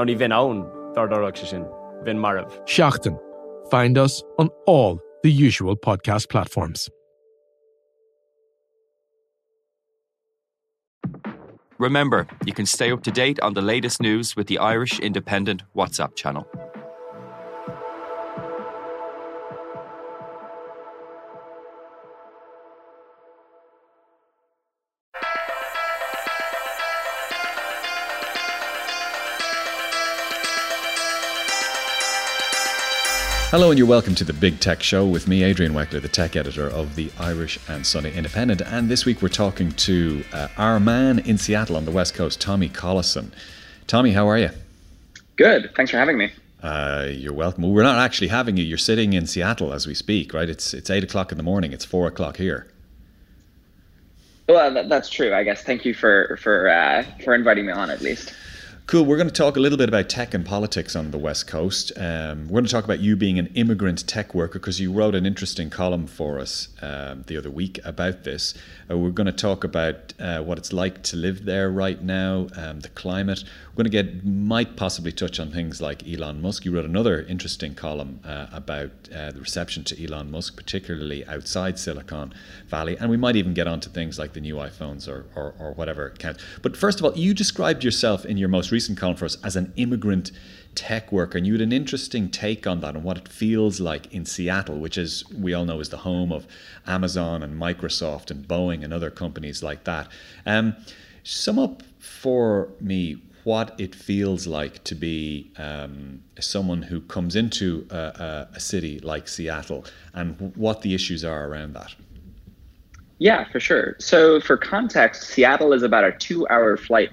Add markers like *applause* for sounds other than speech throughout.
Ná ní bhín ann dardarach se sin, bhín marmh. Seachtain. Find us on all the usual podcast platforms. Remember, you can stay up to date on the latest news with the Irish Independent WhatsApp channel. Hello, and you're welcome to the Big Tech Show with me, Adrian Weckler, the tech editor of the Irish and Sunday Independent. And this week we're talking to uh, our man in Seattle on the West Coast, Tommy Collison. Tommy, how are you? Good. Thanks for having me. Uh, you're welcome. Well, we're not actually having you. You're sitting in Seattle as we speak, right? It's it's eight o'clock in the morning. It's four o'clock here. Well, that, that's true. I guess. Thank you for for uh, for inviting me on, at least. Cool. We're going to talk a little bit about tech and politics on the West Coast. Um, we're going to talk about you being an immigrant tech worker because you wrote an interesting column for us um, the other week about this. Uh, we're going to talk about uh, what it's like to live there right now, um, the climate. We're going to get might possibly touch on things like Elon Musk. You wrote another interesting column uh, about uh, the reception to Elon Musk, particularly outside Silicon Valley, and we might even get onto things like the new iPhones or or, or whatever. But first of all, you described yourself in your most recent column for us as an immigrant tech worker, and you had an interesting take on that and what it feels like in Seattle, which, as we all know, is the home of Amazon and Microsoft and Boeing and other companies like that. Um, sum up for me what it feels like to be um, someone who comes into a, a, a, city like Seattle and what the issues are around that. Yeah, for sure. So, for context, Seattle is about a two hour flight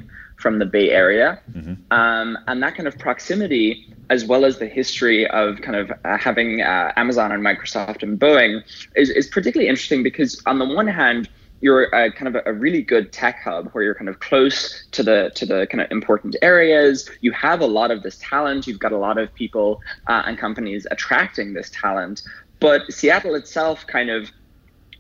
from the Bay Area. Mm-hmm. Um, and that kind of proximity, as well as the history of kind of uh, having uh, Amazon and Microsoft and Boeing, is, is particularly interesting because, on the one hand, you're a, kind of a really good tech hub where you're kind of close to the to the kind of important areas. You have a lot of this talent. You've got a lot of people uh, and companies attracting this talent. But Seattle itself kind of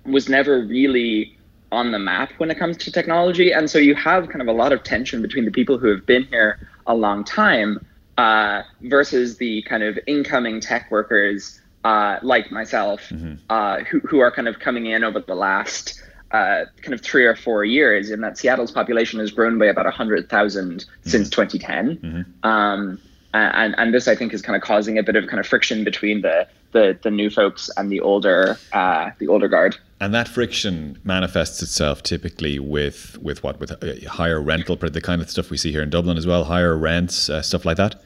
was never really on the map when it comes to technology. And so you have kind of a lot of tension between the people who have been here a long time uh, versus the kind of incoming tech workers uh, like myself mm-hmm. uh, who, who are kind of coming in over the last uh, kind of three or four years in that Seattle's population has grown by about 100,000 mm-hmm. since 2010. Mm-hmm. Um, and, and this, I think, is kind of causing a bit of kind of friction between the, the, the new folks and the older, uh, the older guard. And that friction manifests itself typically with with what with uh, higher rental, the kind of stuff we see here in Dublin as well, higher rents, uh, stuff like that.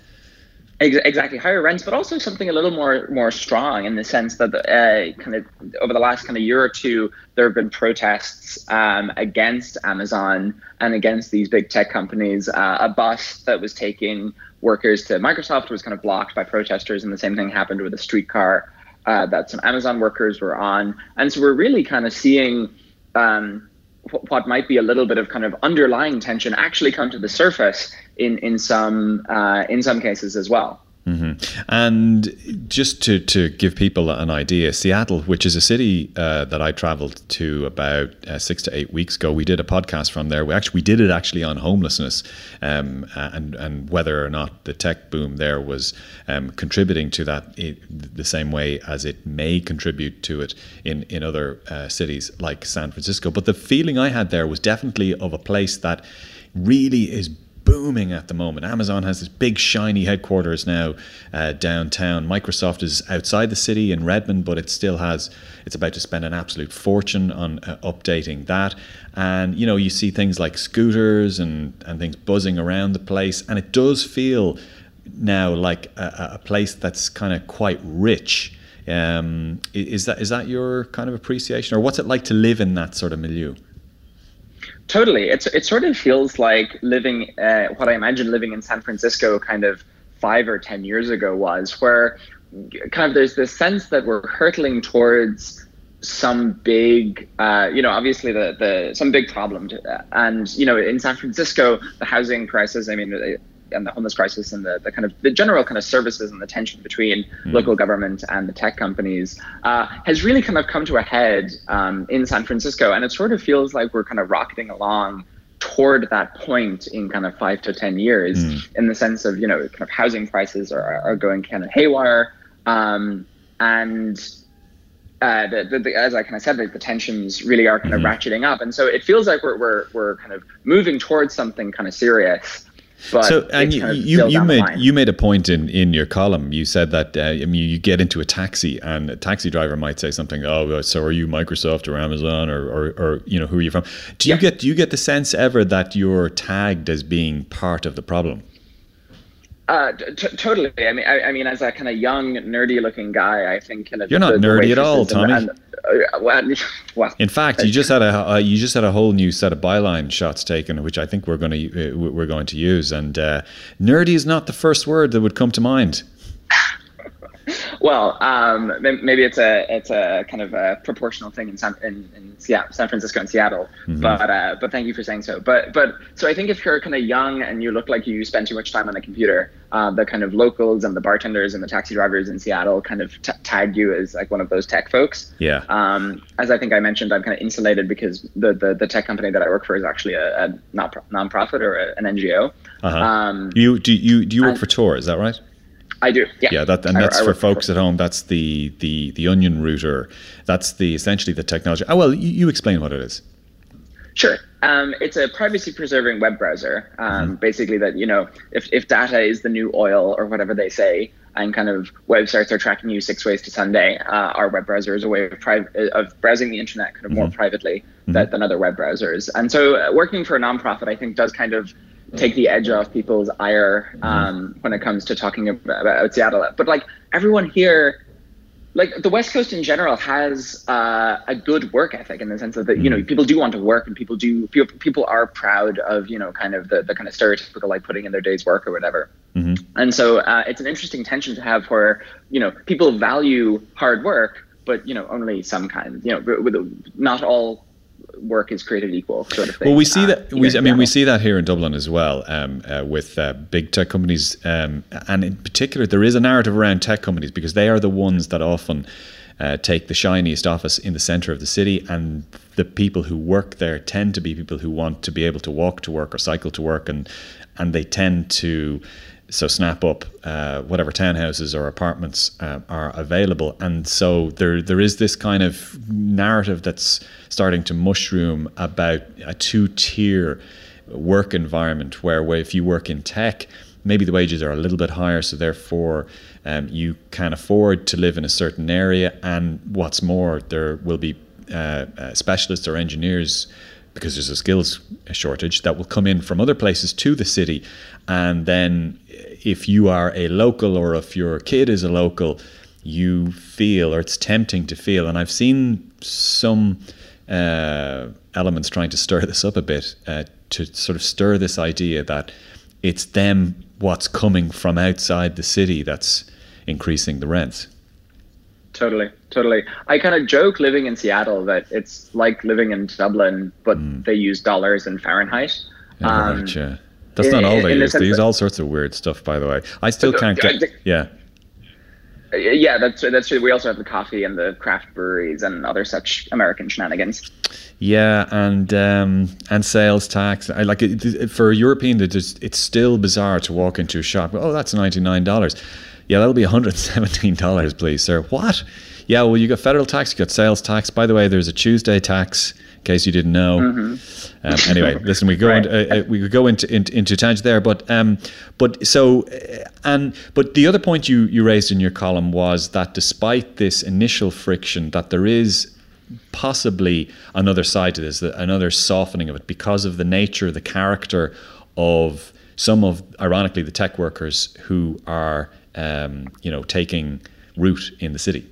Exactly, higher rents, but also something a little more more strong in the sense that uh, kind of over the last kind of year or two, there have been protests um, against Amazon and against these big tech companies. Uh, a bus that was taking workers to Microsoft was kind of blocked by protesters, and the same thing happened with a streetcar uh, that some Amazon workers were on. And so we're really kind of seeing um, what might be a little bit of kind of underlying tension actually come to the surface in in some uh, in some cases as well. Mm-hmm. And just to, to give people an idea, Seattle, which is a city uh, that I traveled to about uh, six to eight weeks ago, we did a podcast from there. We actually we did it actually on homelessness um, and and whether or not the tech boom there was um, contributing to that it, the same way as it may contribute to it in in other uh, cities like San Francisco. But the feeling I had there was definitely of a place that really is booming at the moment. Amazon has this big shiny headquarters now uh, downtown. Microsoft is outside the city in Redmond, but it still has. It's about to spend an absolute fortune on uh, updating that. And you know, you see things like scooters and and things buzzing around the place, and it does feel now like a, a place that's kind of quite rich. Um, is that is that your kind of appreciation, or what's it like to live in that sort of milieu? Totally. It's it sort of feels like living uh, what I imagine living in San Francisco kind of five or ten years ago was, where kind of there's this sense that we're hurtling towards some big, uh, you know, obviously the the some big problem, and you know, in San Francisco, the housing crisis. I mean, and the homeless crisis and the, the kind of the general kind of services and the tension between mm. local government and the tech companies uh, has really kind of come to a head um, in San Francisco, and it sort of feels like we're kind of rocketing along toward that point in kind of five to ten years, mm. in the sense of you know kind of housing prices are, are going kind of haywire, um, and uh, the, the, the, as I kind of said, the, the tensions really are kind of mm-hmm. ratcheting up, and so it feels like we're, we're we're kind of moving towards something kind of serious. But so, and you you, you made you made a point in, in your column. You said that uh, I mean you get into a taxi and a taxi driver might say something. Oh, so are you Microsoft or Amazon or, or, or you know who are you from? Do you yeah. get do you get the sense ever that you're tagged as being part of the problem? Uh, t- totally. I mean, I, I, mean, as a kind of young, nerdy-looking guy, I think kind of you're not the, nerdy the at all, Tommy. And, uh, well, *laughs* well, in fact, you just had a uh, you just had a whole new set of byline shots taken, which I think we're going to uh, we're going to use. And uh, nerdy is not the first word that would come to mind *laughs* well, um, maybe it's a it's a kind of a proportional thing in San in, in Seattle, San Francisco and Seattle. Mm-hmm. But uh, but thank you for saying so. But but so I think if you're kind of young and you look like you spend too much time on the computer, uh, the kind of locals and the bartenders and the taxi drivers in Seattle kind of t- tag you as like one of those tech folks. Yeah. Um, as I think I mentioned, I'm kind of insulated because the, the the tech company that I work for is actually a, a not nonprofit or a, an NGO. Uh-huh. Um, you do you do you work for Tor? Is that right? I do. Yeah. Yeah. That, and that's I, I for folks at home. That's the the the onion router. That's the essentially the technology. Oh well, you, you explain what it is. Sure. Um, it's a privacy preserving web browser. Um, mm-hmm. Basically, that you know, if if data is the new oil or whatever they say, and kind of websites are tracking you six ways to Sunday, uh, our web browser is a way of, pri- of browsing the internet kind of more mm-hmm. privately mm-hmm. than, than other web browsers. And so, uh, working for a nonprofit, I think, does kind of take the edge off people's ire um, when it comes to talking about, about, Seattle. But like everyone here, like the West Coast in general has uh, a good work ethic in the sense of that you know mm. people do want to work and people do people, people are proud of you know kind of the, the kind of stereotypical like putting in their day's work or whatever. Mm-hmm. And so uh, it's an interesting tension to have where you know people value hard work, but you know only some kind. You know, with, not all work is created equal sort of thing. Well, we see uh, that. We, I mean, we see that here in Dublin as well um, uh, with uh, big tech companies, um, and in particular, there is a narrative around tech companies because they are the ones that often. Uh, take the shiniest office in the center of the city, and the people who work there tend to be people who want to be able to walk to work or cycle to work, and and they tend to so snap up uh, whatever townhouses or apartments uh, are available, and so there there is this kind of narrative that's starting to mushroom about a two tier work environment where, where if you work in tech, maybe the wages are a little bit higher, so therefore um, you can afford to live in a certain area, and what's more, there will be uh, uh specialists or engineers because there's a skills shortage that will come in from other places to the city. And then if you are a local or if your kid is a local, you feel, or it's tempting to feel, and I've seen some uh, elements trying to stir this up a bit uh, to sort of stir this idea that it's them what's coming from outside the city that's increasing the rents. Totally, totally. I kind of joke living in Seattle that it's like living in Dublin, but mm. they use dollars and Fahrenheit. Yeah, um, right, yeah. That's in, not all they use. The they use all sorts of weird stuff, by the way. I still can't get. Yeah. Yeah, that's that's true. We also have the coffee and the craft breweries and other such American shenanigans. Yeah, and um, and sales tax. I like it, it for a European. It's it's still bizarre to walk into a shop. Oh, that's ninety nine dollars. Yeah, that'll be one hundred seventeen dollars, please, sir. What? Yeah, well, you got federal tax, you got sales tax. By the way, there's a Tuesday tax in case you didn't know. Mm-hmm. Um, anyway, *laughs* listen, we go right. into, uh, uh, we could go into, into into tangent there, but um, but so uh, and but the other point you you raised in your column was that despite this initial friction, that there is possibly another side to this, another softening of it because of the nature, the character of some of, ironically, the tech workers who are, um, you know, taking root in the city.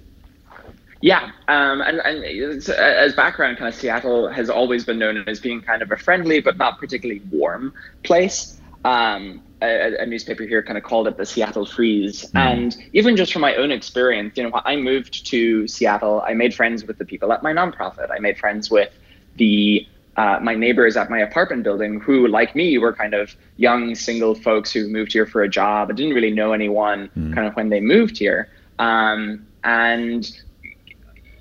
Yeah, um, and, and as background, kind of Seattle has always been known as being kind of a friendly but not particularly warm place. Um, a, a, newspaper here kind of called it the Seattle freeze. Mm. And even just from my own experience, you know, I moved to Seattle, I made friends with the people at my nonprofit. I made friends with the uh, my neighbors at my apartment building who, like me, were kind of young single folks who moved here for a job and didn't really know anyone mm. kind of when they moved here. Um, and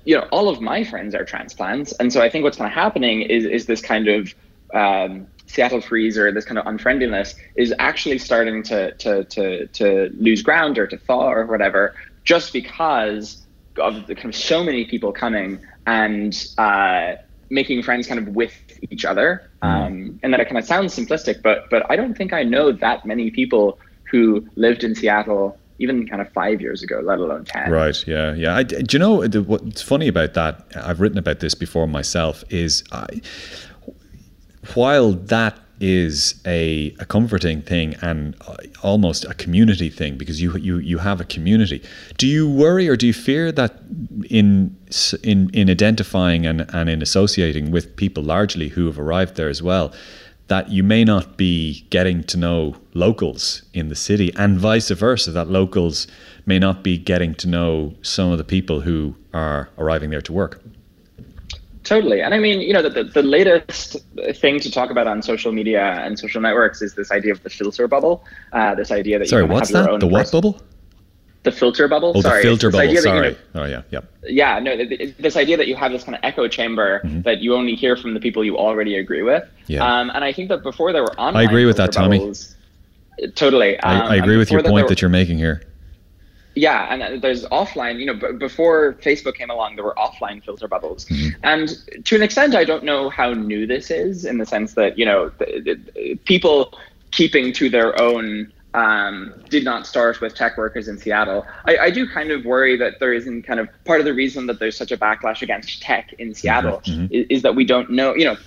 you know, all of my friends are transplants, and so I think what's kind of happening is is this kind of um, Seattle freeze or this kind of unfriendliness is actually starting to to to to lose ground or to thaw or whatever, just because of the kind of so many people coming and uh, making friends kind of with each other. Mm. Um, and that it kind of sounds simplistic, but but I don't think I know that many people who lived in Seattle even kind of five years ago, let alone 10. Right. Yeah. Yeah. I, do you know what's funny about that? I've written about this before myself is I, while that is a, a comforting thing and uh, almost a community thing because you you you have a community. Do you worry or do you fear that in in in identifying and, and in associating with people largely who have arrived there as well, that you may not be getting to know locals in the city and vice versa, that locals may not be getting to know some of the people who are arriving there to work? Totally. And I mean, you know, the, the, the, latest thing to talk about on social media and social networks is this idea of the filter bubble. Uh, this idea that Sorry, you what's have that? your own the what bubble? The filter bubble. Oh, Sorry. the filter bubble. Sorry. You know, oh, yeah. Yep. Yeah. No, this idea that you have this kind of echo chamber mm-hmm. that you only hear from the people you already agree with. Yeah. Um, and I think that before there were online. I agree with that, Tommy. Bubbles, totally. Um, I, I, agree with your point that, were, that you're making here yeah and there's offline you know b- before facebook came along there were offline filter bubbles mm-hmm. and to an extent i don't know how new this is in the sense that you know people keeping to their own um, did not start with tech workers in Seattle. I, I, do kind of worry that there isn't kind of part of the reason that there's such a backlash against tech in Seattle mm-hmm. is, is, that we don't know, you know,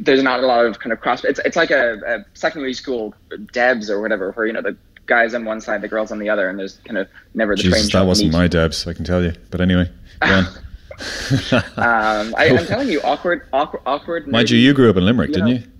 there's not a lot of kind of cross. It's, it's like a, a secondary school Debs or whatever, where, you know, the guys on one side, the girls on the other, and there's kind of never the Jesus, train. That wasn't my Debs, I can tell you. But anyway, go on. *laughs* um, I, am *laughs* telling you, awkward, awkward, awkward. Mind you, you grew up in Limerick, you didn't know, you?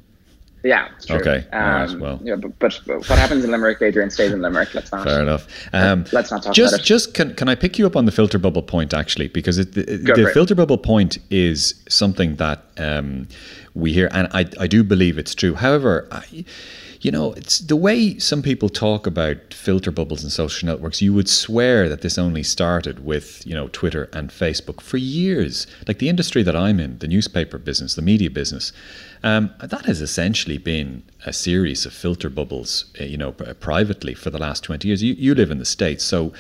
Yeah. Okay. Um, right. Well. Yeah, but, but, what happens in Limerick, Adrian stays in Limerick. Let's not. Fair enough. Um, let's not talk just, about it. Just can can I pick you up on the filter bubble point actually because it, the, the filter bubble point is something that um, we hear and I I do believe it's true. However. I, you know, it's the way some people talk about filter bubbles and social networks. You would swear that this only started with, you know, Twitter and Facebook for years. Like the industry that I'm in, the newspaper business, the media business, um, that has essentially been a series of filter bubbles, uh, you know, privately for the last 20 years. You, you live in the States, so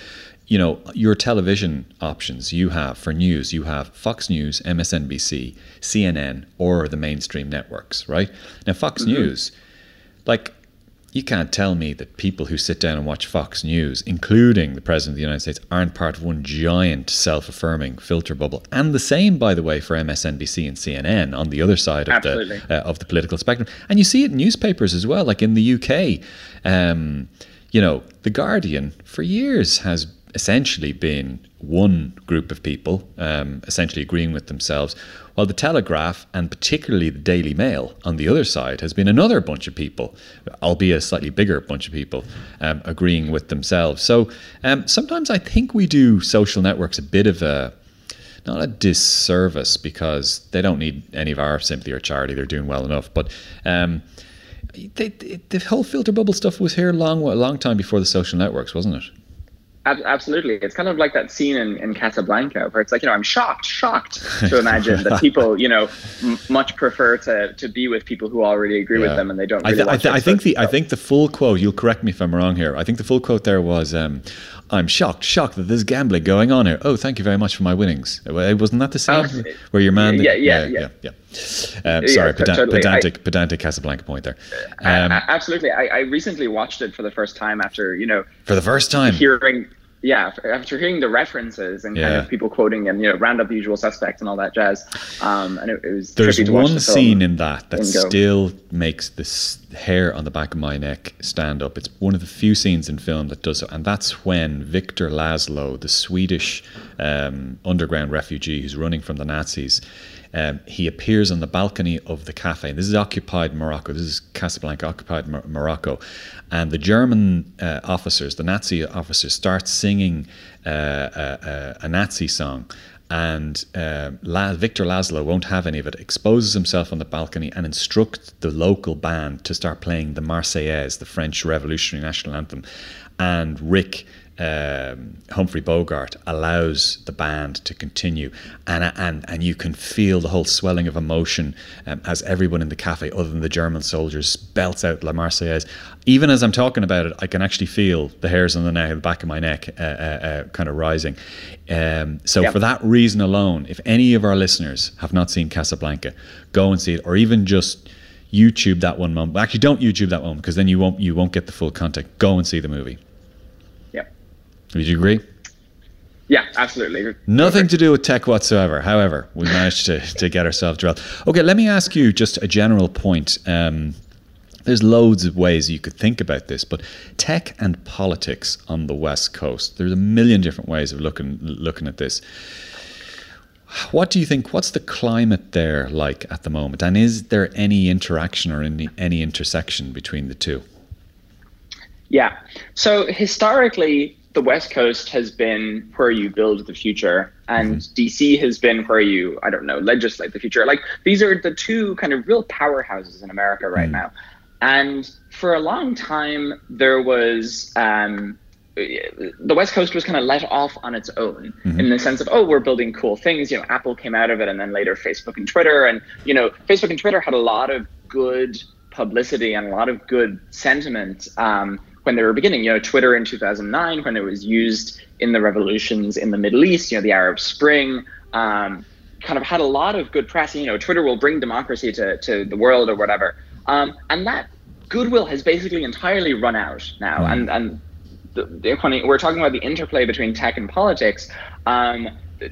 you know, your television options you have for news, you have Fox News, MSNBC, CNN, or the mainstream networks, right? Now, Fox mm-hmm. News like, you can't tell me that people who sit down and watch Fox News, including the President of the United States, aren't part of one giant self affirming filter bubble. And the same, by the way, for MSNBC and CNN on the other side of the uh, of the political spectrum. And you see it in newspapers as well, like in the UK. Um, you know, The Guardian for years has essentially been one group of people um, essentially agreeing with themselves, while the Telegraph and particularly the Daily Mail on the other side has been another bunch of people, albeit a slightly bigger bunch of people, um, agreeing with themselves. So um, sometimes I think we do social networks a bit of a not a disservice because they don't need any of our sympathy or charity; they're doing well enough, but. Um, they, they, the whole filter bubble stuff was here long, a long time before the social networks, wasn't it? Absolutely. It's kind of like that scene in, in Casablanca where it's like, you know, I'm shocked, shocked to imagine that *laughs* people, you know, m- much prefer to, to be with people who already agree yeah. with them and they don't really I, th- I, th- I think the I think the full quote, you'll correct me if I'm wrong here. I think the full quote there was, um, I'm shocked, shocked that there's gambling going on here. Oh, thank you very much for my winnings. Wasn't that the scene oh, where your man? Yeah, yeah, yeah. yeah, yeah. Um, sorry, yeah, totally. pedantic, I, pedantic Casablanca point there. Um, absolutely. I, I recently watched it for the first time after, you know, for the first time hearing yeah, after hearing the references and yeah. kind of people quoting and you know round up the usual suspects and all that jazz, um, and it, it was there's one scene in that that still makes this hair on the back of my neck stand up. It's one of the few scenes in film that does so, and that's when Victor Laszlo, the Swedish um, underground refugee who's running from the Nazis, um, he appears on the balcony of the cafe. This is occupied Morocco. This is Casablanca, occupied Mor- Morocco. And the German uh, officers, the Nazi officers, start singing uh, a, uh, uh, a, Nazi song. And uh, La- Victor Laszlo won't have any of it, exposes himself on the balcony and instructs the local band to start playing the Marseillaise, the French Revolutionary National Anthem. And Rick um, Humphrey Bogart allows the band to continue, and and and you can feel the whole swelling of emotion um, as everyone in the cafe, other than the German soldiers, belts out La Marseillaise. Even as I'm talking about it, I can actually feel the hairs on the neck, the back of my neck, uh, uh, uh, kind of rising. Um, so yep. for that reason alone, if any of our listeners have not seen Casablanca, go and see it, or even just YouTube that one moment. Actually, don't YouTube that one because then you won't you won't get the full context. Go and see the movie. Would you agree? Yeah, absolutely. Nothing to do with tech whatsoever. However, we managed to, to get ourselves drilled. Okay, let me ask you just a general point. Um, there's loads of ways you could think about this, but tech and politics on the West Coast, there's a million different ways of looking looking at this. What do you think? What's the climate there like at the moment? And is there any interaction or any, any intersection between the two? Yeah. So historically, the West Coast has been where you build the future, and mm-hmm. DC has been where you, I don't know, legislate the future. Like these are the two kind of real powerhouses in America right mm-hmm. now. And for a long time, there was um, the West Coast was kind of let off on its own mm-hmm. in the sense of, oh, we're building cool things. You know, Apple came out of it, and then later Facebook and Twitter, and you know, Facebook and Twitter had a lot of good publicity and a lot of good sentiment. Um, when they were beginning. You know, Twitter in 2009, when it was used in the revolutions in the Middle East, you know, the Arab Spring, um, kind of had a lot of good press. You know, Twitter will bring democracy to, to the world or whatever. Um, and that goodwill has basically entirely run out now. Mm. And, and the, the, we're talking about the interplay between tech and politics, um,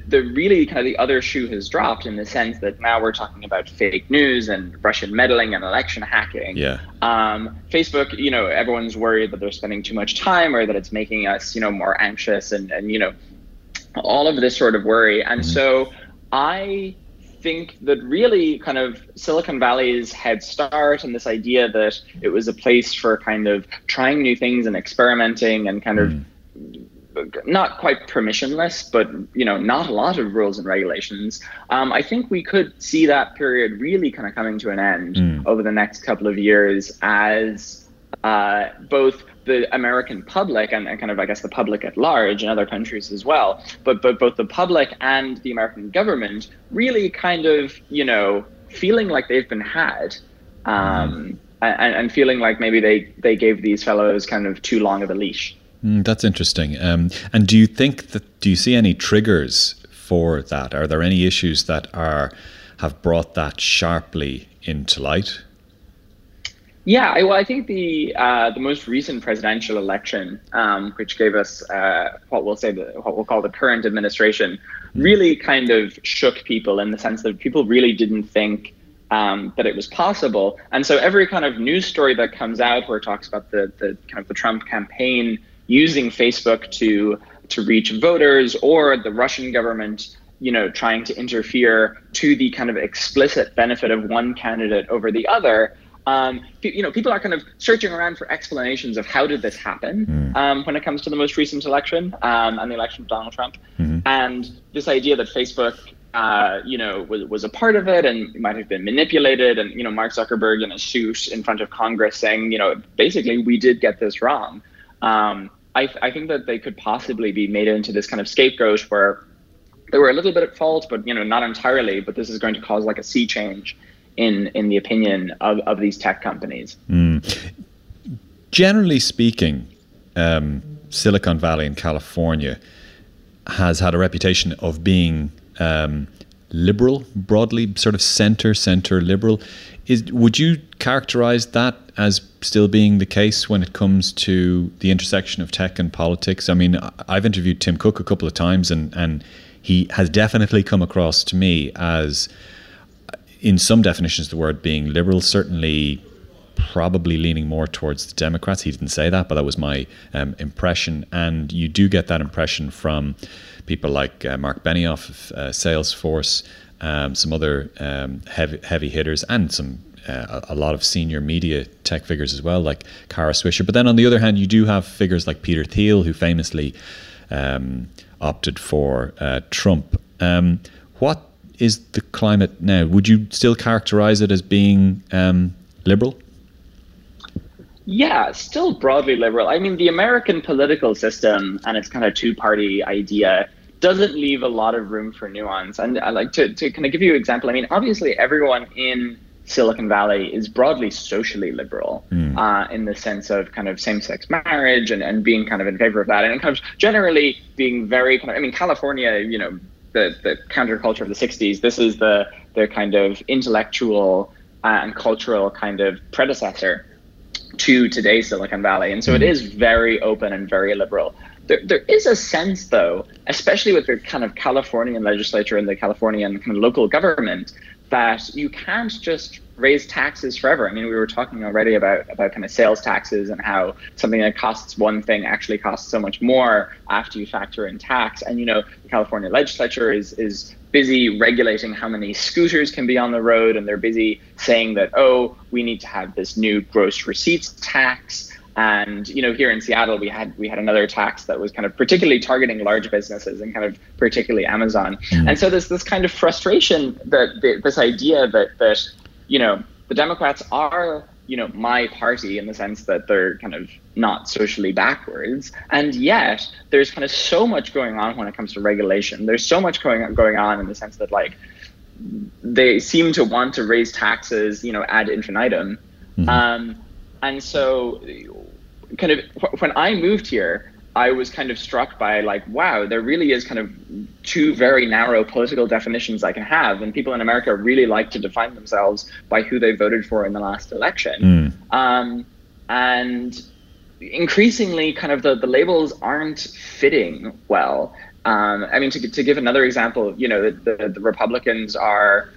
the really kind of the other shoe has dropped in the sense that now we're talking about fake news and Russian meddling and election hacking. Yeah. Um, Facebook, you know, everyone's worried that they're spending too much time or that it's making us, you know, more anxious and, and you know, all of this sort of worry. And mm-hmm. so I think that really kind of Silicon Valley's head start and this idea that it was a place for kind of trying new things and experimenting and kind mm. Not quite permissionless, but you know, not a lot of rules and regulations. Um, I think we could see that period really kind of coming to an end mm. over the next couple of years as uh, both the American public and, and, kind of, I guess, the public at large in other countries as well, but but both the public and the American government really kind of, you know, feeling like they've been had. Um, mm. and, and feeling like maybe they, they gave these fellows kind of too long of a leash. Mm, that's interesting. Um, and do you think that do you see any triggers for that? Are there any issues that are have brought that sharply into light? Yeah, well, I think the uh, the most recent presidential election, um, which gave us uh, what we'll say the, what we'll call the current administration, mm. really kind of shook people in the sense that people really didn't think um, that it was possible. And so every kind of news story that comes out where it talks about the the kind of the Trump campaign using Facebook to to reach voters or the Russian government you know trying to interfere to the kind of explicit benefit of one candidate over the other um, you know people are kind of searching around for explanations of how did this happen mm. um, when it comes to the most recent election um, and the election of Donald Trump mm-hmm. and this idea that Facebook uh, you know, was, was a part of it and might have been manipulated. And, you know, Mark Zuckerberg in a suit in front of Congress saying, you know, basically, we did get this wrong. Um, I, I think that they could possibly be made into this kind of scapegoat where they were a little bit at fault, but you know, not entirely. But this is going to cause like a sea change in in the opinion of, of these tech companies. Mm. Generally speaking, um, Silicon Valley in California has had a reputation of being um, liberal, broadly sort of center center liberal. Is would you characterize that as still being the case when it comes to the intersection of tech and politics? I mean, I've interviewed Tim Cook a couple of times, and and he has definitely come across to me as, in some definitions, the word being liberal. Certainly, probably leaning more towards the Democrats. He didn't say that, but that was my um, impression. And you do get that impression from people like uh, Mark Benioff of uh, Salesforce, um, some other um, heavy, heavy hitters, and some uh, a lot of senior media tech figures as well, like Kara Swisher. But then on the other hand, you do have figures like Peter Thiel, who famously um, opted for uh, Trump. Um, what is the climate now? Would you still characterize it as being um, liberal? Yeah, still broadly liberal. I mean, the American political system and its kind of two party idea doesn't leave a lot of room for nuance. And I like to, to kind of give you an example. I mean, obviously, everyone in Silicon Valley is broadly socially liberal mm. uh, in the sense of kind of same sex marriage and, and being kind of in favor of that. And kind of generally being very kind of, I mean, California, you know, the, the counterculture of the 60s, this is the, the kind of intellectual and cultural kind of predecessor to today's Silicon Valley. And so it hmm. is very open and very liberal. There, there is a sense, though, especially with the kind of Californian legislature and the Californian kind of local government, that you can't just raise taxes forever. I mean, we were talking already about about kind of sales taxes and how something that costs one thing actually costs so much more after you factor in tax. And you know, the California legislature is is busy regulating how many scooters can be on the road, and they're busy saying that oh, we need to have this new gross receipts tax. And you know, here in Seattle, we had we had another tax that was kind of particularly targeting large businesses and kind of particularly Amazon. Mm. And so there's this kind of frustration that this idea that that you know the Democrats are you know my party in the sense that they're kind of not socially backwards, and yet there's kind of so much going on when it comes to regulation. There's so much going on, going on in the sense that like they seem to want to raise taxes, you know, ad infinitum. Mm-hmm. Um, and so kind of when I moved here, I was kind of struck by like, wow, there really is kind of two very narrow political definitions I can have, and people in America really like to define themselves by who they voted for in the last election. Mm. Um, and increasingly, kind of the, the labels aren't fitting well. Um, I mean, to, to give another example, you know, the, the, the Republicans are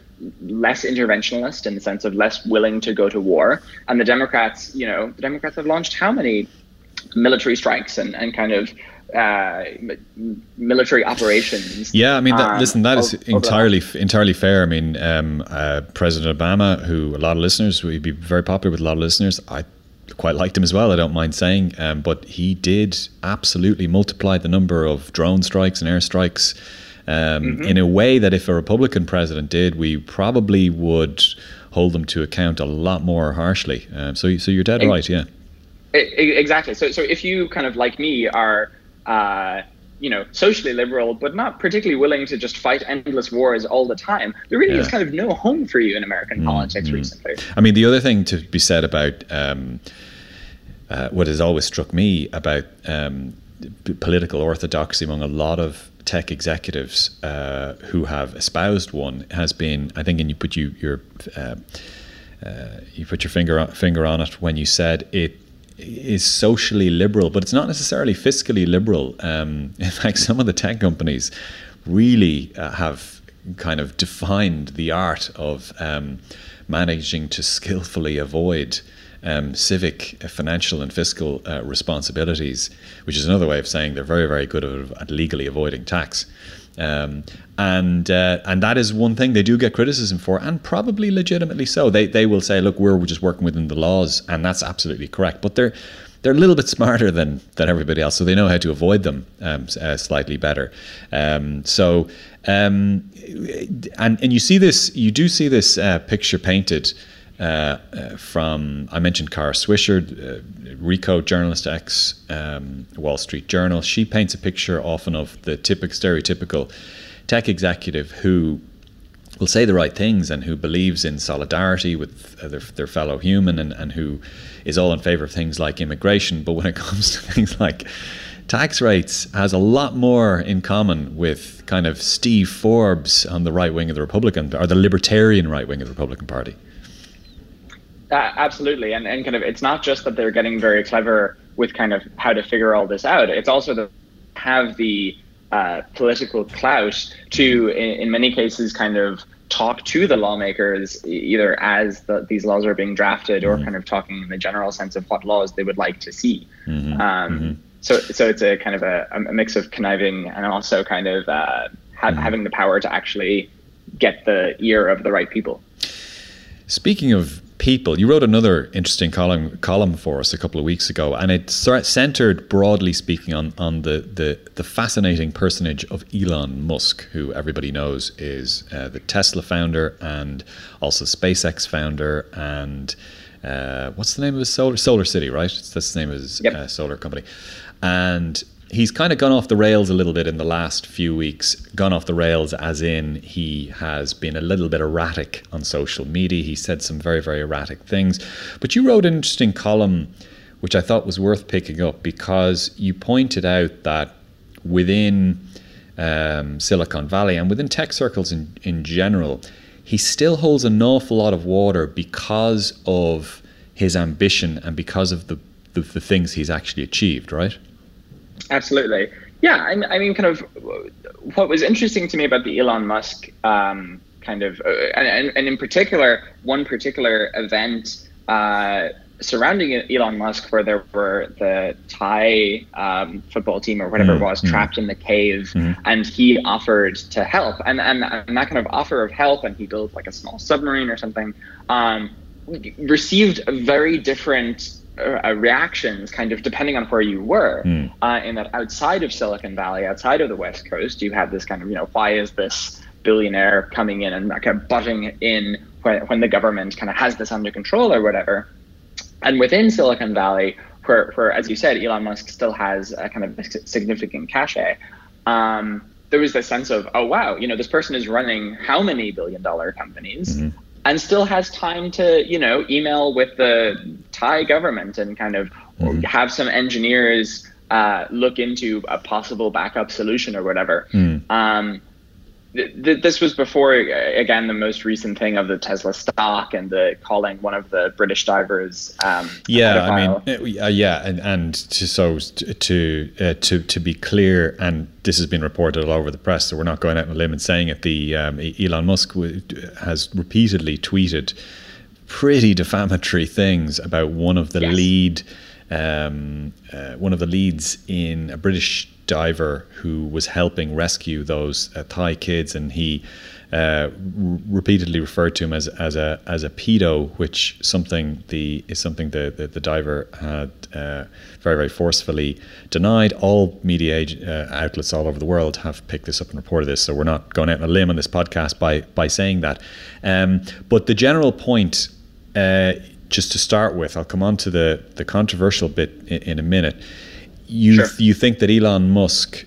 less interventionist in the sense of less willing to go to war. And the Democrats, you know, the Democrats have launched how many military strikes and, and kind of uh, military operations. Yeah, I mean, that, um, listen, that is entirely entirely fair. I mean, um, uh, President Obama, who a lot of listeners would be very popular with a lot of listeners, I quite liked him as well. I don't mind saying, um, but he did absolutely multiply the number of drone strikes and airstrikes um, mm-hmm. in a way that if a Republican president did, we probably would hold them to account a lot more harshly. Um, so, so you're dead right, yeah. Exactly. So, so if you kind of like me are, uh, you know, socially liberal, but not particularly willing to just fight endless wars all the time, there really yeah. is kind of no home for you in American mm-hmm. politics recently. I mean, the other thing to be said about um, uh, what has always struck me about um, political orthodoxy among a lot of tech executives uh, who have espoused one has been, I think, and you put you your uh, uh, you put your finger on, finger on it when you said it is socially liberal, but it's not necessarily fiscally liberal. Um, *laughs* in fact, some of the tech companies really uh, have kind of defined the art of um, managing to skillfully avoid um, civic, uh, financial, and fiscal uh, responsibilities, which is another way of saying they're very, very good at, at legally avoiding tax. Um, and uh, and that is one thing they do get criticism for, and probably legitimately so. They they will say, look, we're just working within the laws, and that's absolutely correct. But they're they're a little bit smarter than than everybody else, so they know how to avoid them um, uh, slightly better. Um, so um, and and you see this, you do see this uh, picture painted uh, uh, from I mentioned Kara Swisher, uh, Recode journalist, ex um, Wall Street Journal. She paints a picture often of the typical stereotypical tech executive who will say the right things and who believes in solidarity with their, their, fellow human and, and who is all in favor of things like immigration. But when it *laughs* comes to things like tax rates, has a lot more in common with kind of Steve Forbes on the right wing of the Republican or the libertarian right wing of the Republican Party. Uh, absolutely, and and kind of it's not just that they're getting very clever with kind of how to figure all this out. It's also that have the uh, political clout to, in, in, many cases, kind of talk to the lawmakers either as the, these laws are being drafted or mm-hmm. kind of talking in the general sense of what laws they would like to see. Mm-hmm. Um, mm-hmm. So, so it's a kind of a, a, mix of conniving and also kind of uh, ha- mm-hmm. having the power to actually get the ear of the right people. Speaking of people. You wrote another interesting column column for us a couple of weeks ago, and it centered broadly speaking on on the the, the fascinating personage of Elon Musk, who everybody knows is uh, the Tesla founder and also SpaceX founder and. Uh, what's the name of his solar Solar City, right? That's the name of his yep. uh, solar company, and he's kind of gone off the rails a little bit in the last few weeks. Gone off the rails, as in he has been a little bit erratic on social media. He said some very, very erratic things. But you wrote an interesting column, which I thought was worth picking up because you pointed out that within um, Silicon Valley and within tech circles in, in general, he still holds an awful lot of water because of his ambition and because of the, the, the things he's actually achieved, right? Absolutely. Yeah, I, I, mean, kind of what was interesting to me about the Elon Musk um, kind of, uh, and, and, in particular, one particular event uh, surrounding Elon Musk where there were the Thai um, football team or whatever mm, it was mm. trapped in the cave mm. and he offered to help. And, and, and, that kind of offer of help, and he built like a small submarine or something, um, received a very different uh, reactions kind of depending on where you were mm. uh, in that outside of silicon valley outside of the west coast you have this kind of you know why is this billionaire coming in and kind of butting in when, when the government kind of has this under control or whatever and within silicon valley where, where as you said elon musk still has a kind of significant cachet um, there was this sense of oh wow you know this person is running how many billion dollar companies mm-hmm and still has time to you know email with the Thai government and kind of mm-hmm. have some engineers uh, look into a possible backup solution or whatever. Mm. Um, th- this was before again the most recent thing of the Tesla stock and the calling one of the British divers. Um, yeah, I mean, uh, yeah, and and to, so to uh, to to be clear, and this has been reported all over the press, so we're not going out on a limb and saying it. The um, Elon Musk has repeatedly tweeted pretty defamatory things about one of the yes. lead. Um, uh, one of the leads in a British diver who was helping rescue those uh, Thai kids, and he uh, r- repeatedly referred to him as, as a as a pedo, which something the is something the the, the diver had uh, very very forcefully denied. All media age, uh, outlets all over the world have picked this up and reported this, so we're not going out on a limb on this podcast by by saying that. Um, but the general point. Uh, just to start with, I'll come on to the, the controversial bit in, in a minute you sure. you think that Elon Musk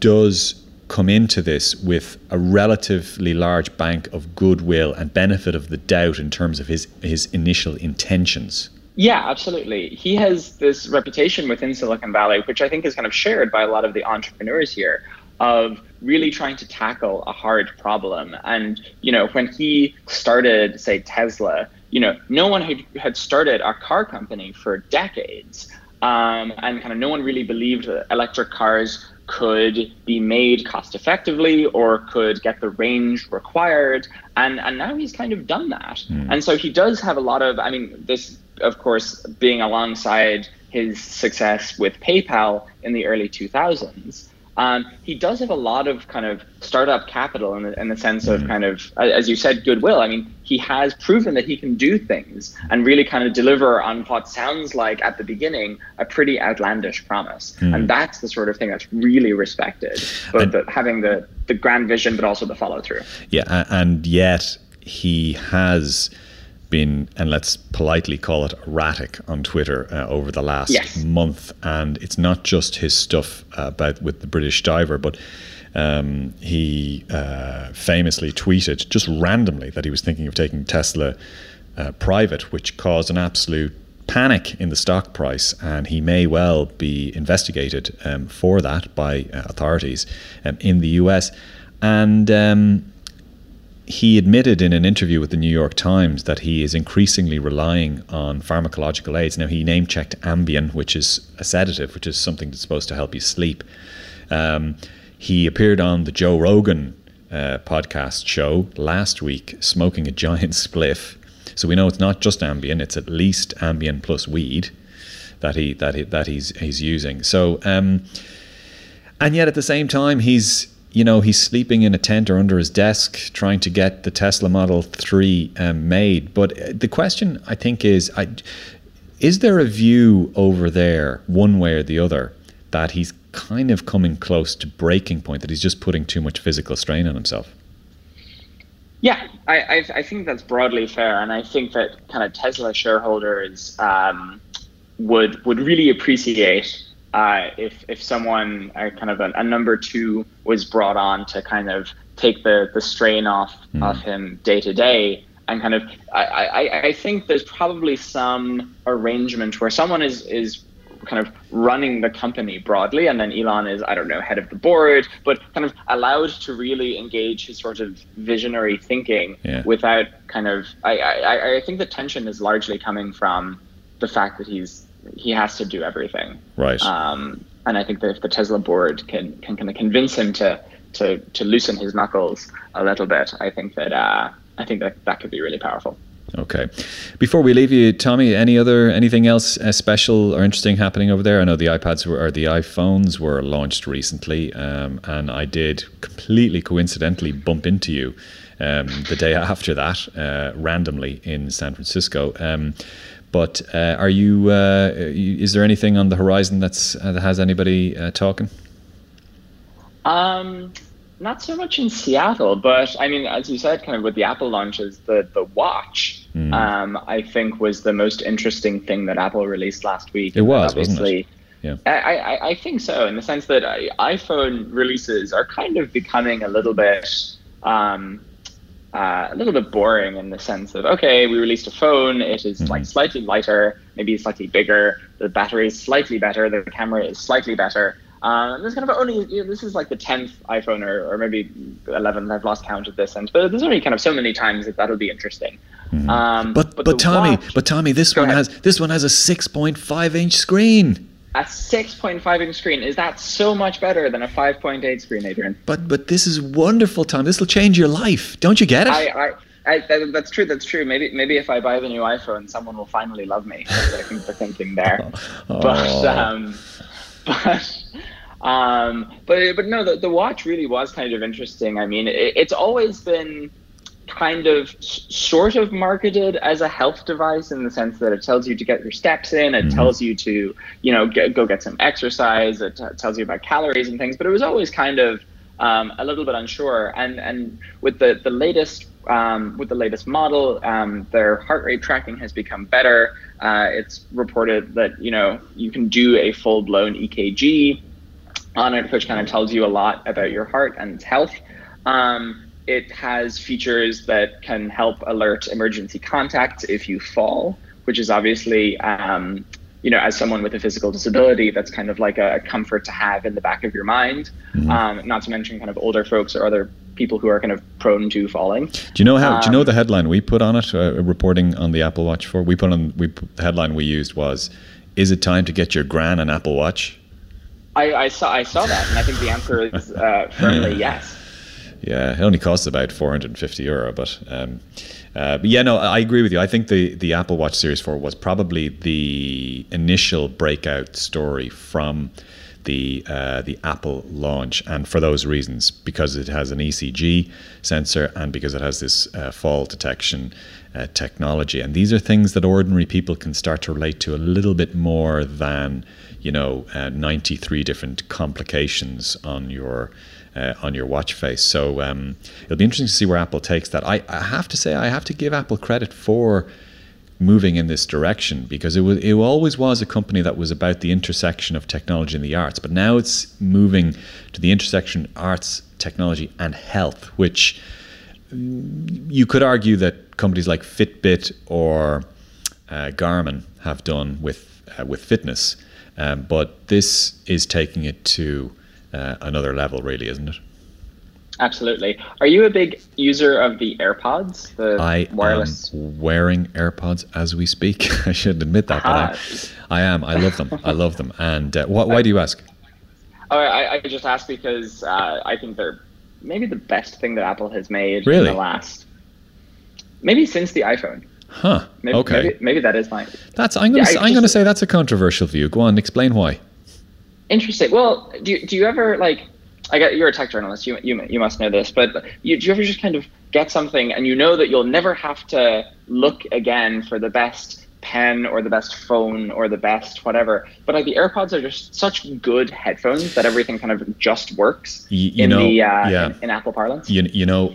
does come into this with a relatively large bank of goodwill and benefit of the doubt in terms of his his initial intentions. Yeah, absolutely. He has this reputation within Silicon Valley, which I think is kind of shared by a lot of the entrepreneurs here, of really trying to tackle a hard problem. And, you know, when he started, say, Tesla, you know, no one had, had started a car company for decades. Um, and kind of no one really believed that electric cars could be made cost effectively or could get the range required. And, and now he's kind of done that. Mm. And so he does have a lot of, I mean, this, of course, being alongside his success with PayPal in the early 2000s. Um, he does have a lot of kind of startup capital in the, in the sense of mm. kind of, as you said, goodwill. I mean, he has proven that he can do things and really kind of deliver on what sounds like at the beginning a pretty outlandish promise. Mm. And that's the sort of thing that's really respected, but the, having the, the grand vision, but also the follow through. Yeah, and yet he has been, and let's politely call it erratic on Twitter uh, over the last yes. month. And it's not just his stuff uh, about with the British diver, but um, he uh, famously tweeted just randomly that he was thinking of taking Tesla uh, private, which caused an absolute panic in the stock price, and he may well be investigated um, for that by uh, authorities um, in the US. And um, he admitted in an interview with the New York Times that he is increasingly relying on pharmacological aids. Now, he name checked Ambien, which is a sedative, which is something that's supposed to help you sleep. Um, he appeared on the Joe Rogan uh, podcast show last week smoking a giant *laughs* spliff. So we know it's not just Ambien; it's at least Ambien plus weed that he that he, that he's he's using. So, um, and yet at the same time, he's you know he's sleeping in a tent or under his desk trying to get the Tesla Model Three um, made. But uh, the question I think is, I, is there a view over there, one way or the other, that he's kind of coming close to breaking point, that he's just putting too much physical strain on himself? Yeah, I, I, I think that's broadly fair, and I think that kind of Tesla shareholders um, would would really appreciate uh, if if someone uh, kind of a, a, number two was brought on to kind of take the the strain off mm. of him day to day and kind of I, I, I think there's probably some arrangement where someone is is kind of running the company broadly and then Elon is I don't know head of the board but kind of allowed to really engage his sort of visionary thinking yeah. without kind of I, I I think the tension is largely coming from the fact that he's he has to do everything. Right. Um, and I think that if the Tesla board can can kind of convince him to to to loosen his knuckles a little bit, I think that uh, I think that that could be really powerful. Okay. Before we leave you, Tommy, any other anything else uh, special or interesting happening over there? I know the iPads were, or the iPhones were launched recently, um, and I did completely coincidentally bump into you um, the day *laughs* after that, uh, randomly in San Francisco. Um, but uh, are you, uh, Is there anything on the horizon that's uh, that has anybody uh, talking? Um, not so much in Seattle, but I mean, as you said, kind of with the Apple launches, the the watch, mm. um, I think was the most interesting thing that Apple released last week. It was, wasn't it? Yeah. I, I, I think so, in the sense that iPhone releases are kind of becoming a little bit um, uh, a little bit boring in the sense of okay, we released a phone. It is mm-hmm. like slightly lighter, maybe slightly bigger. The battery is slightly better. The camera is slightly better. Um, there's kind of only you know, this is like the tenth iPhone or, or maybe eleventh. I've lost count of this, and but there's only kind of so many times that that'll be interesting. Mm-hmm. Um, but but, but Tommy, watch, but Tommy, this one ahead. has this one has a six point five inch screen a 6.5 inch screen is that so much better than a 5.8 screen adrian but but this is wonderful tom this will change your life don't you get it I, I, I, that's true. That's true. Maybe, maybe if I buy the new iPhone, someone will finally love me. I think they're thinking there. *laughs* Oh. But, um, but, um, but, but no, the, the watch really was kind of interesting. I mean, it, it's always been kind of sort of marketed as a health device in the sense that it tells you to get your steps in, it mm-hmm. tells you to, you know, get, go get some exercise, it t- tells you about calories and things, but it was always kind of um, a little bit unsure. And and with the the latest um, with the latest model, um, their heart rate tracking has become better. Uh, it's reported that you know you can do a full blown EKG on it, which kind of tells you a lot about your heart and its health. Um, it has features that can help alert emergency contacts if you fall, which is obviously, um, you know, as someone with a physical disability, that's kind of like a comfort to have in the back of your mind. Mm-hmm. Um, not to mention kind of older folks or other people who are kind of prone to falling. Do you know how? Um, do you know the um, headline we put on it? Uh, reporting on the Apple Watch for we put on we the headline we used was, "Is it time to get your gran an Apple Watch?" I, I saw I saw that, and I think the answer is uh, firmly *laughs* yes. Yeah, it only costs about 450 euro, but. Um, uh, but yeah, no, I agree with you. I think the, the Apple Watch Series 4 was probably the initial breakout story from the uh, the Apple launch, and for those reasons, because it has an ECG sensor and because it has this uh, fall detection uh, technology, and these are things that ordinary people can start to relate to a little bit more than you know uh, 93 different complications on your uh, on your watch face. So um, it'll be interesting to see where Apple takes that. I, I, have to say, I have to give Apple credit for moving in this direction because it was it always was a company that was about the intersection of technology and the arts, but now it's moving to the intersection arts, technology, and health, which you could argue that companies like Fitbit or uh, Garmin have done with uh, with fitness, um, but this is taking it to uh, another level, really, isn't it? Absolutely. Are you a big user of the AirPods, the I wireless? am wearing AirPods as we speak. *laughs* I should admit that, but I, I, am. I love them. I love them. And uh, wh- why do you ask? Oh, I, I just ask because uh, I think they're maybe the best thing that Apple has made Really? in the last maybe since the iPhone. Huh. Maybe, okay. maybe, maybe that is my That's I'm going Yeah, to I I'm going to say that's a controversial view. Go on, explain why. Interesting. Well, do you, do you ever like? I got you're a tech journalist. You you you must know this, but you, do you ever just kind of get something and you know that you'll never have to look again for the best pen or the best phone or the best whatever. But like the AirPods are just such good headphones that everything kind of just works You- you in know, the uh, yeah. in, in Apple parlance. You, you know,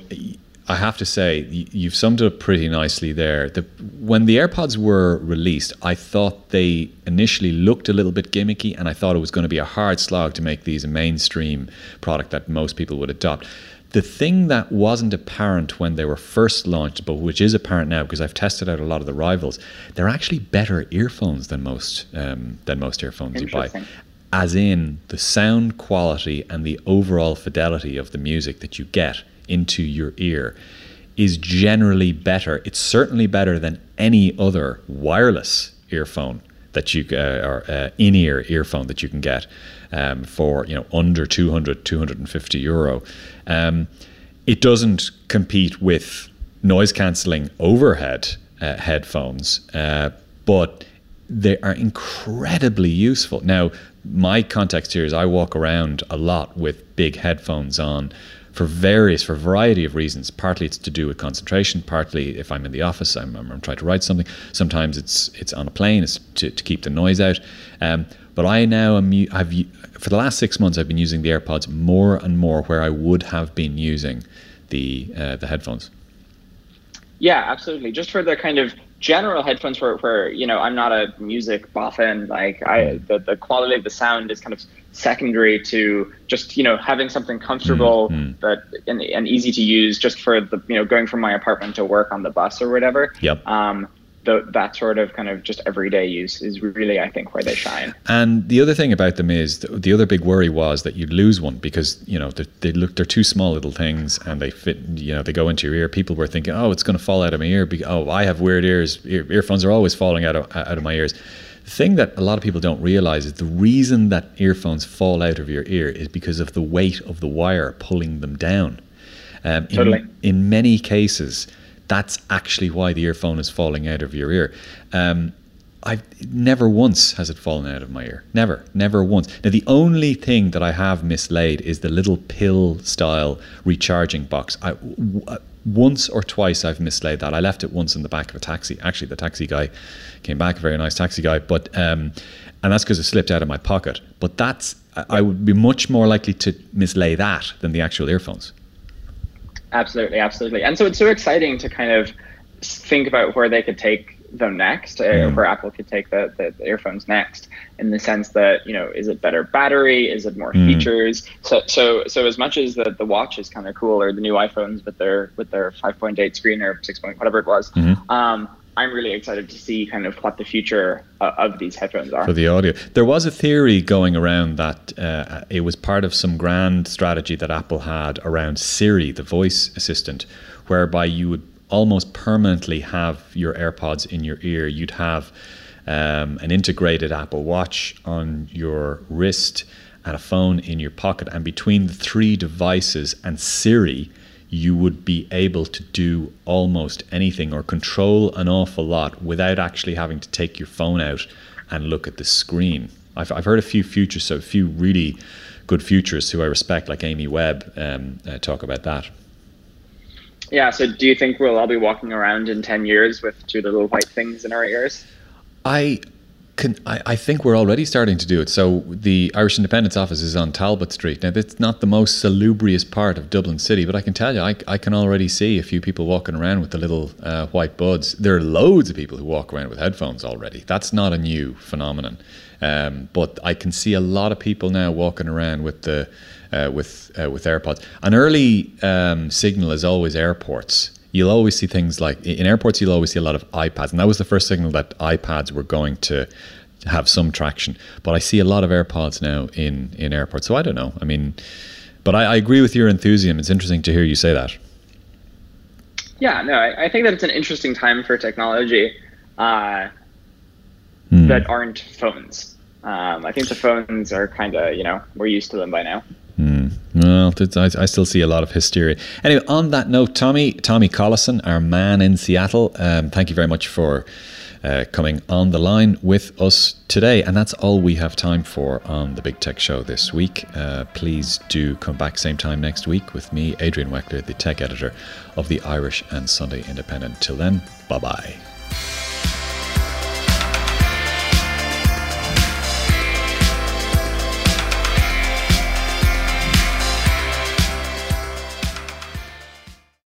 I have to say, you've summed it up pretty nicely there. The, when the AirPods were released, I thought they initially looked a little bit gimmicky, and I thought it was going to be a hard slog to make these a mainstream product that most people would adopt. The thing that wasn't apparent when they were first launched, but which is apparent now because I've tested out a lot of the rivals, they're actually better earphones than most um, than most earphones you buy as in the sound quality and the overall fidelity of the music that you get into your ear is generally better. It's certainly better than any other wireless earphone that you uh, or uh, in-ear earphone that you can get um, for you know under 200 250 euro. Um, it doesn't compete with noise cancelling overhead uh, headphones, uh, but they are incredibly useful. Now, my context here is I walk around a lot with big headphones on for various, for a variety of reasons. Partly it's to do with concentration. Partly if I'm in the office, I'm, I'm, I'm trying to write something. Sometimes it's it's on a plane, it's to, to keep the noise out. Um, but I now am I've for the last six months I've been using the AirPods more and more where I would have been using the uh, the headphones. Yeah, absolutely. Just for the kind of general headphones where, where you know I'm not a music boffin. Like I, the, the quality of the sound is kind of secondary to just you know having something comfortable Mhm. that and, and easy to use just for the you know going from my apartment to work on the bus or whatever. Yep. Um, the, that sort of kind of just everyday use is really I think where they shine. And the other thing about them is the, the other big worry was that you'd lose one because you know they, they look they're two small little things and they fit you know they go into your ear. People were thinking, oh, it's going to fall out of my ear. Oh, I have weird ears. Ear, earphones are always falling out of out of my ears. The thing that a lot of people don't realize is the reason that earphones fall out of your ear is because of the weight of the wire pulling them down. Um, in, Totally. in many cases, that's actually why the earphone is falling out of your ear. Um, I've never once has it fallen out of my ear. Never, never once. Now the only thing that I have mislaid is the little pill style recharging box. I, w- uh, once or twice I've mislaid that. I left it once in the back of a taxi. Actually, the taxi guy came back, a very nice taxi guy, but um, and that's because it slipped out of my pocket. But that's I I would be much more likely to mislay that than the actual earphones. Absolutely, absolutely. And so it's so exciting to kind of think about where they could take them next, uh, where Apple could take the, the, the earphones next, in the sense that you know, is it better battery? Is it more Mm. features? So, so, so as much as the, the watch is kind of cool, or the new iPhones with their with their 5.8 screen or 6. Point, whatever it was, Mhm. um, I'm really excited to see kind of what the future uh, of these headphones are. for the audio. There was a theory going around that uh, it was part of some grand strategy that Apple had around Siri, the voice assistant, whereby you would almost permanently have your AirPods in your ear. You'd have um, an integrated Apple Watch on your wrist and a phone in your pocket, and between the three devices and Siri, you would be able to do almost anything or control an awful lot without actually having to take your phone out and look at the screen. I've, I've heard a few futurists, so a few really good futurists who I respect, like Amy Webb, um, uh, talk about that. Yeah. So, do you think we'll all be walking around in 10 years with two little white things in our ears? I can. I, I think we're already starting to do it. So the Irish Independent's office is on Talbot Street. Now that's not the most salubrious part of Dublin City, but I can tell you, I, I can already see a few people walking around with the little uh, white buds. There are loads of people who walk around with headphones already. That's not a new phenomenon. Um, but I can see a lot of people now walking around with the uh, with uh, with AirPods. An early um, signal is always airports you'll always see things like in airports you'll always see a lot of iPads and that was the first signal that iPads were going to have some traction but I see a lot of AirPods now in in airports so I don't know I mean but I, I agree with your enthusiasm it's interesting to hear you say that Yeah, no, I, I think that it's an interesting time for technology uh, Hmm. that aren't phones. Um, I think the phones are kind of, you know, we're used to them by now. Well, I, I, still see a lot of hysteria. Anyway, on that note, Tommy, Tommy Collison, our man in Seattle, um, thank you very much for uh, coming on the line with us today. And that's all we have time for on the Big Tech Show this week. Uh, please do come back same time next week with me, Adrian Weckler, the tech editor of the Irish and Sunday Independent. Till then, bye bye.